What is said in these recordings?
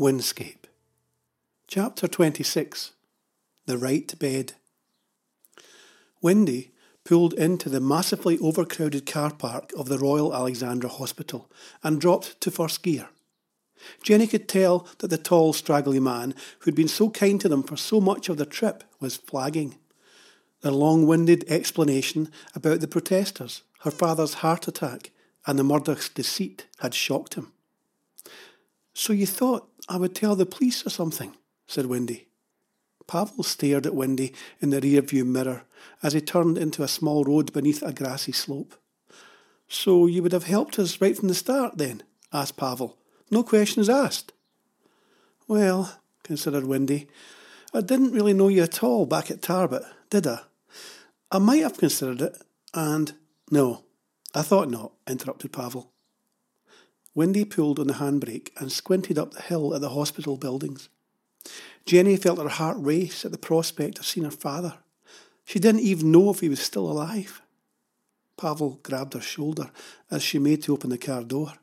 Windscape. Chapter 26 The Right Bed. Wendy pulled into the massively overcrowded car park of the Royal Alexandra Hospital and dropped to first gear. Jenny could tell that the tall, straggly man who'd been so kind to them for so much of the trip was flagging. Their long-winded explanation about the protesters, her father's heart attack, and the Murdoch's deceit had shocked him. So you thought I would tell the police or something? said Wendy. Pavel stared at Wendy in the rear-view mirror as he turned into a small road beneath a grassy slope. So you would have helped us right from the start, then? asked Pavel. No questions asked. Well, considered Wendy, I didn't really know you at all back at Tarbet, did I? I might have considered it, and no, I thought not, interrupted Pavel. Wendy pulled on the handbrake and squinted up the hill at the hospital buildings. Jenny felt her heart race at the prospect of seeing her father. She didn't even know if he was still alive. Pavel grabbed her shoulder as she made to open the car door.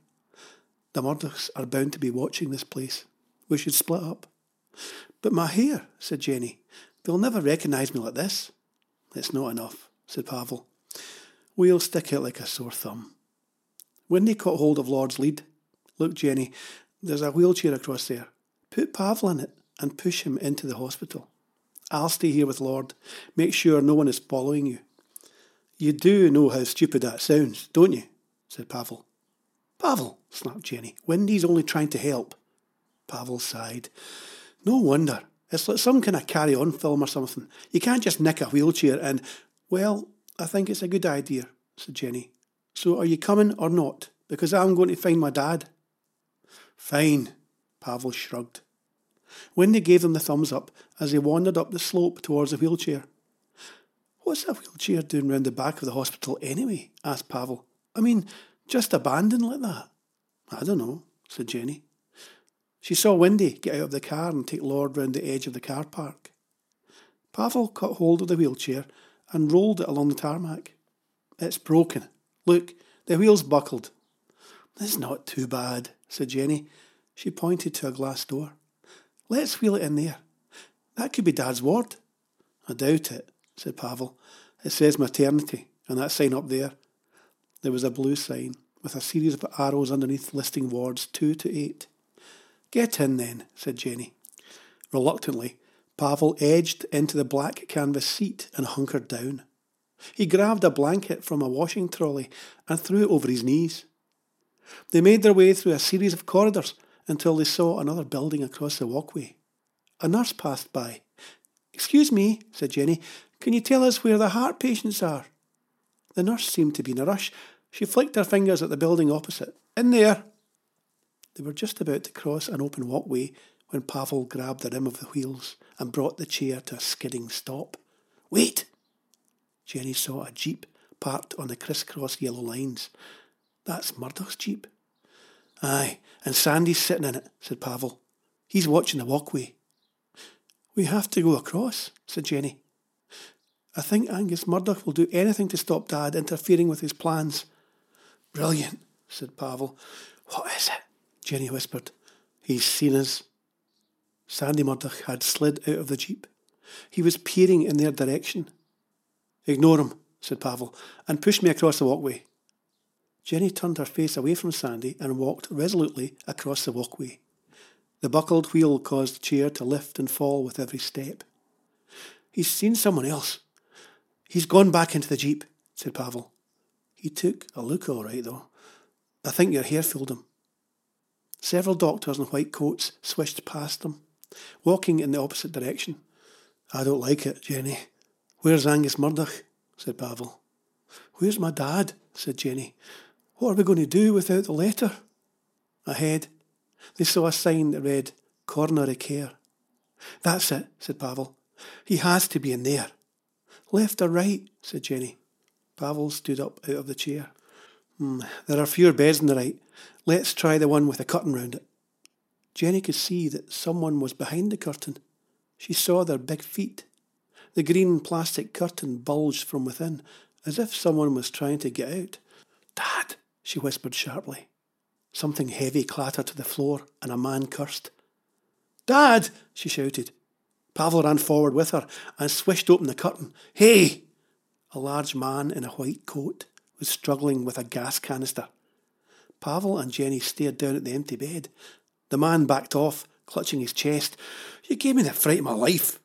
The Murdochs are bound to be watching this place. We should split up. But my hair, said Jenny. They'll never recognise me like this. It's not enough, said Pavel. We'll stick out like a sore thumb. Wendy caught hold of Lord's lead. Look, Jenny, there's a wheelchair across there. Put Pavel in it and push him into the hospital. I'll stay here with Lord. Make sure no one is following you. You do know how stupid that sounds, don't you? said Pavel. Pavel, snapped Jenny. Wendy's only trying to help. Pavel sighed. No wonder. It's like some kind of carry-on film or something. You can't just nick a wheelchair and... Well, I think it's a good idea, said Jenny. So are you coming or not? Because I'm going to find my dad. Fine, Pavel shrugged. Wendy gave them the thumbs up as they wandered up the slope towards the wheelchair. What's that wheelchair doing round the back of the hospital anyway? asked Pavel. I mean, just abandoned like that? I don't know, said Jenny. She saw Wendy get out of the car and take Lord round the edge of the car park. Pavel caught hold of the wheelchair and rolled it along the tarmac. It's broken. Look, the wheel's buckled. That's not too bad, said Jenny. She pointed to a glass door. Let's wheel it in there. That could be Dad's ward. I doubt it, said Pavel. It says maternity, and that sign up there. There was a blue sign with a series of arrows underneath listing wards two to eight. Get in then, said Jenny. Reluctantly, Pavel edged into the black canvas seat and hunkered down. He grabbed a blanket from a washing trolley and threw it over his knees. They made their way through a series of corridors until they saw another building across the walkway. A nurse passed by. Excuse me, said Jenny, can you tell us where the heart patients are? The nurse seemed to be in a rush. She flicked her fingers at the building opposite. In there! They were just about to cross an open walkway when Pavel grabbed the rim of the wheels and brought the chair to a skidding stop. Wait! Jenny saw a jeep parked on the crisscross yellow lines. That's Murdoch's jeep. Aye, and Sandy's sitting in it, said Pavel. He's watching the walkway. We have to go across, said Jenny. I think Angus Murdoch will do anything to stop Dad interfering with his plans. Brilliant, said Pavel. What is it? Jenny whispered. He's seen us. Sandy Murdoch had slid out of the jeep. He was peering in their direction. Ignore him, said Pavel, and pushed me across the walkway. Jenny turned her face away from Sandy and walked resolutely across the walkway. The buckled wheel caused the chair to lift and fall with every step. He's seen someone else. He's gone back into the jeep, said Pavel. He took a look all right, though. I think your hair fooled him. Several doctors in white coats swished past them, walking in the opposite direction. I don't like it, Jenny. Where's Angus Murdoch? said Pavel. Where's my dad? said Jenny. What are we going to do without the letter? Ahead, they saw a sign that read Coronary Care. That's it, said Pavel. He has to be in there. Left or right? said Jenny. Pavel stood up out of the chair. Hmm, there are fewer beds on the right. Let's try the one with a curtain round it. Jenny could see that someone was behind the curtain. She saw their big feet. The green plastic curtain bulged from within, as if someone was trying to get out. Dad, she whispered sharply. Something heavy clattered to the floor, and a man cursed. Dad! she shouted. Pavel ran forward with her and swished open the curtain. Hey! A large man in a white coat was struggling with a gas canister. Pavel and Jenny stared down at the empty bed. The man backed off, clutching his chest. You gave me the fright of my life.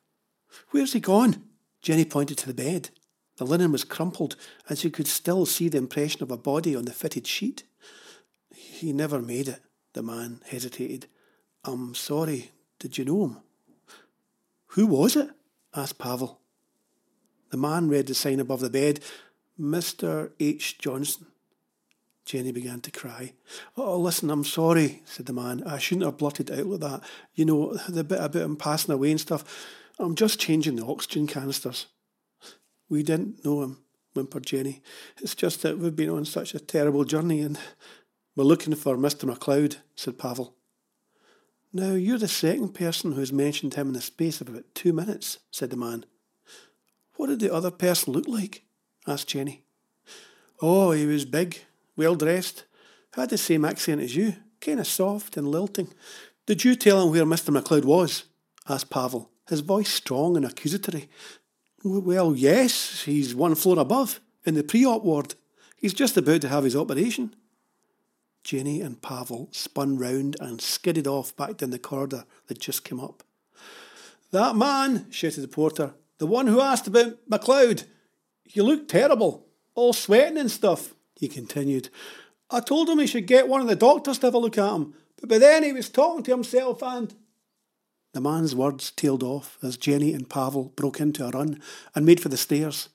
Where's he gone? Jenny pointed to the bed. The linen was crumpled, and she could still see the impression of a body on the fitted sheet. He never made it, the man hesitated. I'm sorry. Did you know him? Who was it? asked Pavel. The man read the sign above the bed Mr. H. Johnson. Jenny began to cry. Oh, listen, I'm sorry, said the man. I shouldn't have blurted out like that. You know, the bit about him passing away and stuff. I'm just changing the oxygen canisters. We didn't know him, whimpered Jenny. It's just that we've been on such a terrible journey and we're looking for Mr. MacLeod, said Pavel. Now, you're the second person who's mentioned him in the space of about two minutes, said the man. What did the other person look like? asked Jenny. Oh, he was big, well dressed, had the same accent as you, kind of soft and lilting. Did you tell him where Mr. MacLeod was? asked Pavel, his voice strong and accusatory. Well, yes, he's one floor above, in the pre-op ward. He's just about to have his operation. Jenny and Pavel spun round and skidded off back down the corridor that just came up. That man, shouted the porter, the one who asked about MacLeod. You look terrible, all sweating and stuff, he continued. I told him he should get one of the doctors to have a look at him, but by then he was talking to himself and. The man's words tailed off as Jenny and Pavel broke into a run and made for the stairs.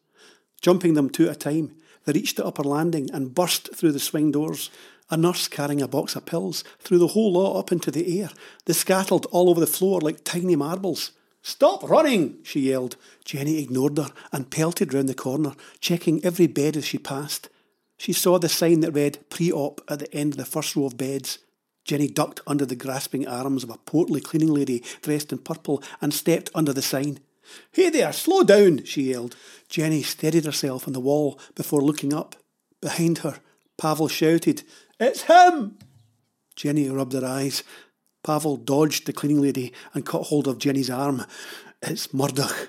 Jumping them two at a time, they reached the upper landing and burst through the swing doors. A nurse carrying a box of pills threw the whole lot up into the air. They scattered all over the floor like tiny marbles. Stop running, she yelled. Jenny ignored her and pelted round the corner, checking every bed as she passed. She saw the sign that read pre-op at the end of the first row of beds. Jenny ducked under the grasping arms of a portly cleaning lady dressed in purple and stepped under the sign. Hey there, slow down, she yelled. Jenny steadied herself on the wall before looking up. Behind her, Pavel shouted, It's him! Jenny rubbed her eyes. Pavel dodged the cleaning lady and caught hold of Jenny's arm. It's Murdoch,